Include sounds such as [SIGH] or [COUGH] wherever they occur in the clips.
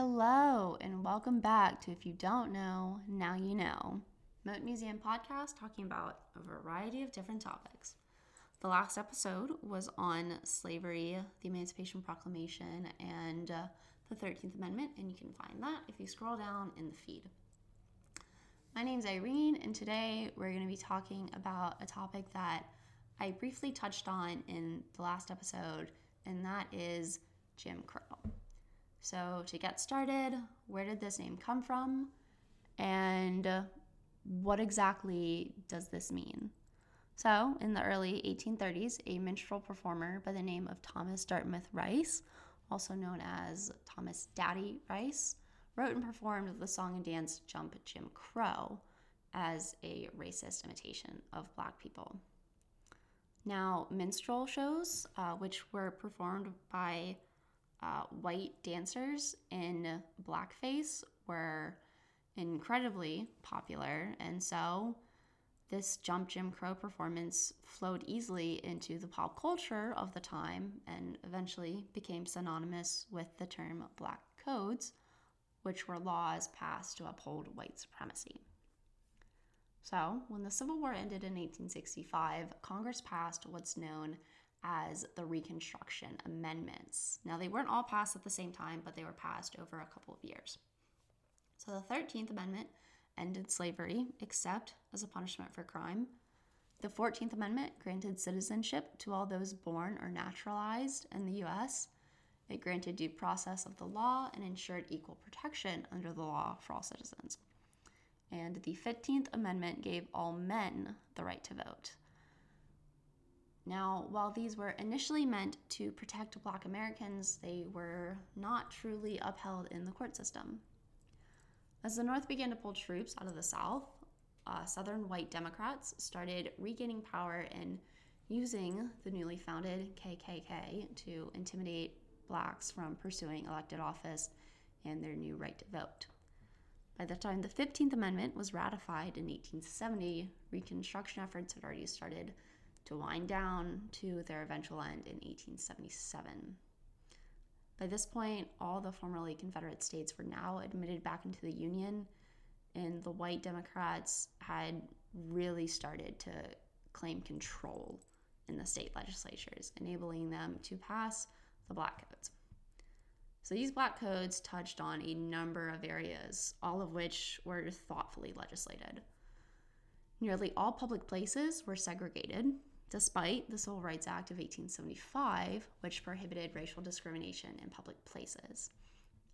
Hello, and welcome back to If You Don't Know, Now You Know, Moton Museum podcast talking about a variety of different topics. The last episode was on slavery, the Emancipation Proclamation, and uh, the 13th Amendment, and you can find that if you scroll down in the feed. My name's Irene, and today we're going to be talking about a topic that I briefly touched on in the last episode, and that is Jim Crow. So, to get started, where did this name come from? And what exactly does this mean? So, in the early 1830s, a minstrel performer by the name of Thomas Dartmouth Rice, also known as Thomas Daddy Rice, wrote and performed the song and dance Jump Jim Crow as a racist imitation of black people. Now, minstrel shows, uh, which were performed by uh, white dancers in blackface were incredibly popular. And so this Jump Jim Crow performance flowed easily into the pop culture of the time and eventually became synonymous with the term black codes, which were laws passed to uphold white supremacy. So, when the Civil War ended in 1865, Congress passed what's known as the Reconstruction Amendments. Now, they weren't all passed at the same time, but they were passed over a couple of years. So, the 13th Amendment ended slavery, except as a punishment for crime. The 14th Amendment granted citizenship to all those born or naturalized in the U.S. It granted due process of the law and ensured equal protection under the law for all citizens. And the 15th Amendment gave all men the right to vote. Now, while these were initially meant to protect Black Americans, they were not truly upheld in the court system. As the North began to pull troops out of the South, uh, Southern white Democrats started regaining power and using the newly founded KKK to intimidate blacks from pursuing elected office and their new right to vote. By the time the 15th Amendment was ratified in 1870, Reconstruction efforts had already started to wind down to their eventual end in 1877. By this point, all the formerly Confederate states were now admitted back into the Union, and the white Democrats had really started to claim control in the state legislatures, enabling them to pass the Black Codes. So these Black Codes touched on a number of areas, all of which were thoughtfully legislated. Nearly all public places were segregated, despite the Civil Rights Act of 1875, which prohibited racial discrimination in public places.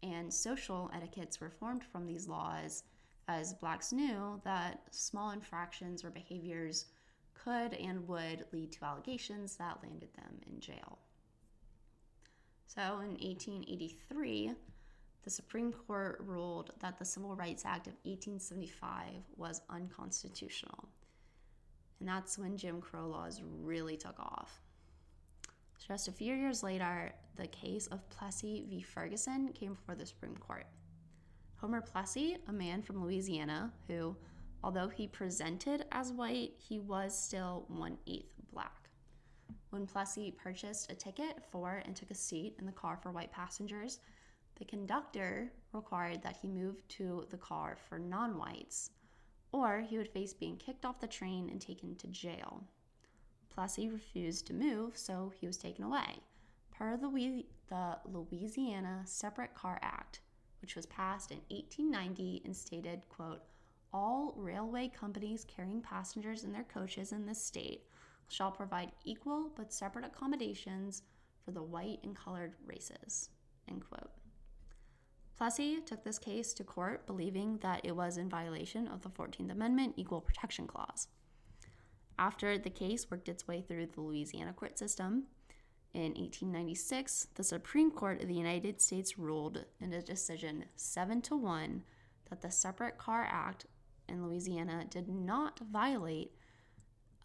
And social etiquettes were formed from these laws as blacks knew that small infractions or behaviors could and would lead to allegations that landed them in jail. So in 1883, the Supreme Court ruled that the Civil Rights Act of 1875 was unconstitutional and that's when Jim Crow laws really took off. Just a few years later, the case of Plessy v. Ferguson came before the Supreme Court. Homer Plessy, a man from Louisiana who, although he presented as white, he was still one eighth black. When Plessy purchased a ticket for and took a seat in the car for white passengers, the conductor required that he move to the car for non whites or he would face being kicked off the train and taken to jail. Plessy refused to move, so he was taken away. Per the, the Louisiana Separate Car Act, which was passed in 1890 and stated, quote, all railway companies carrying passengers in their coaches in this state shall provide equal but separate accommodations for the white and colored races, end quote. Plessy took this case to court believing that it was in violation of the 14th Amendment Equal Protection Clause. After the case worked its way through the Louisiana court system, in 1896, the Supreme Court of the United States ruled in a decision 7 to 1 that the Separate Car Act in Louisiana did not violate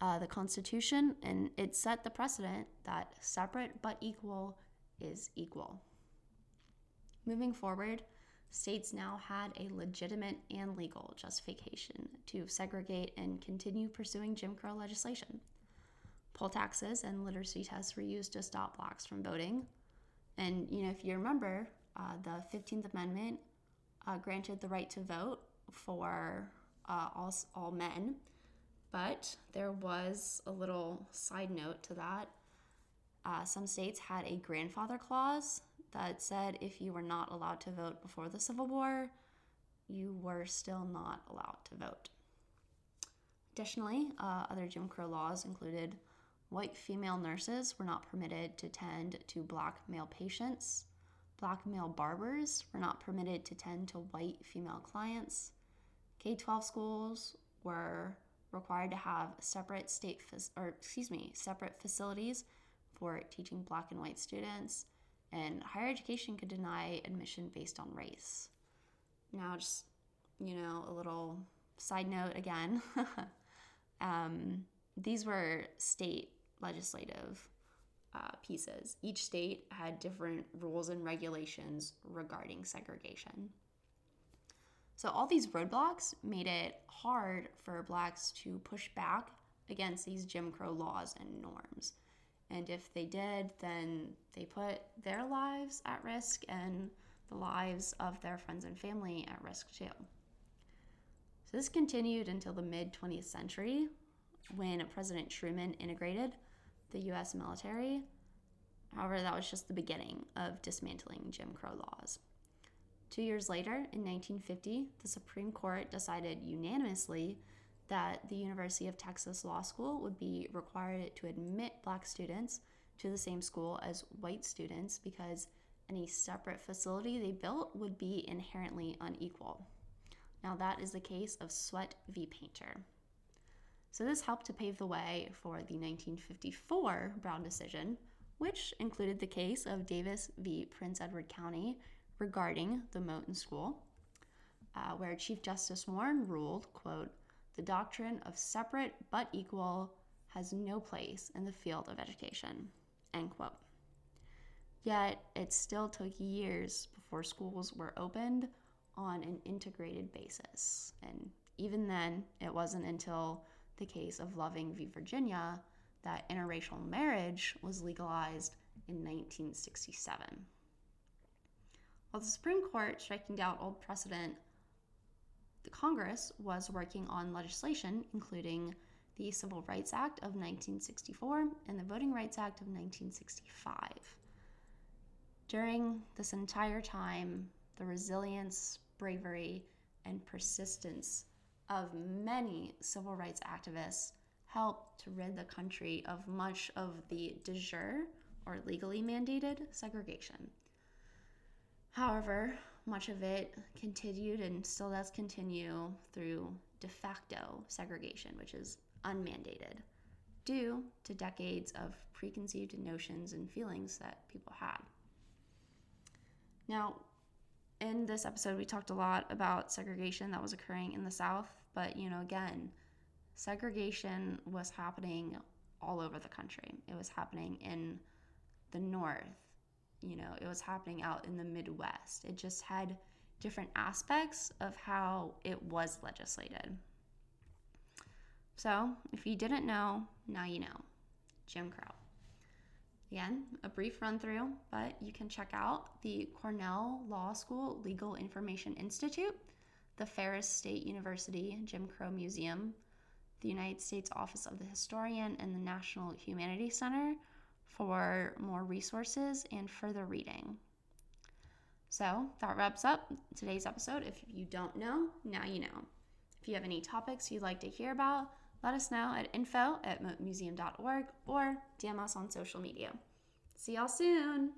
uh, the Constitution, and it set the precedent that separate but equal is equal. Moving forward, states now had a legitimate and legal justification to segregate and continue pursuing Jim Crow legislation. Poll taxes and literacy tests were used to stop blacks from voting. And, you know, if you remember, Uh, the 15th Amendment uh, granted the right to vote for uh, all, all men, but there was a little side note to that. Uh, some states had a grandfather clause that said if you were not allowed to vote before the Civil War, you were still not allowed to vote. Additionally, uh, other Jim Crow laws included white female nurses were not permitted to tend to black male patients, black male barbers were not permitted to tend to white female clients, K 12 schools were required to have separate state, or excuse me, separate facilities for teaching black and white students, and higher education could deny admission based on race. Now, just, you know, a little side note again. [LAUGHS] um, these were state legislative uh, pieces. Each state had different rules and regulations regarding segregation. So, all these roadblocks made it hard for blacks to push back against these Jim Crow laws and norms. And if they did, then they put their lives at risk and the lives of their friends and family at risk too. So this continued until the mid 20th century when President Truman integrated the US military. However, that was just the beginning of dismantling Jim Crow laws. Two years later, in 1950, the Supreme Court decided unanimously that the University of Texas Law School would be required to admit black students to the same school as white students because any separate facility they built would be inherently unequal. Now, that is the case of Sweatt v. Painter. So, this helped to pave the way for the 1954 Brown decision, which included the case of Davis v. Prince Edward County regarding the Moton School, uh, where Chief Justice Warren ruled, quote, the doctrine of separate but equal has no place in the field of education, end quote. Yet, it still took years before schools were opened on an integrated basis. And even then, it wasn't until the case of Loving v. Virginia that interracial marriage was legalized in 1967. While the Supreme Court striking down old precedent, Congress was working on legislation including the Civil Rights Act of 1964 and the Voting Rights Act of 1965. During this entire time, the resilience, bravery, and persistence of many civil rights activists helped to rid the country of much of the de jure or legally mandated segregation. However, much of it continued and still does continue through de facto segregation, which is unmandated, due to decades of preconceived notions and feelings that people had. Now, in this episode, we talked a lot about segregation that was occurring in the South, but you know, again, segregation was happening all over the country. It was happening in the North, you know, it was happening out in the Midwest. It just had different aspects of how it was legislated. So, if you didn't know, now you know. Jim Crow. Again, a brief run through, but you can check out the Cornell Law School Legal Information Institute, the Ferris State University Jim Crow Museum, the United States Office of the Historian, and the National Humanities Center for more resources and further reading. So that wraps up today's episode. If you don't know, now you know. If you have any topics you'd like to hear about, let us know at info at museum.org or DM us on social media. See y'all soon!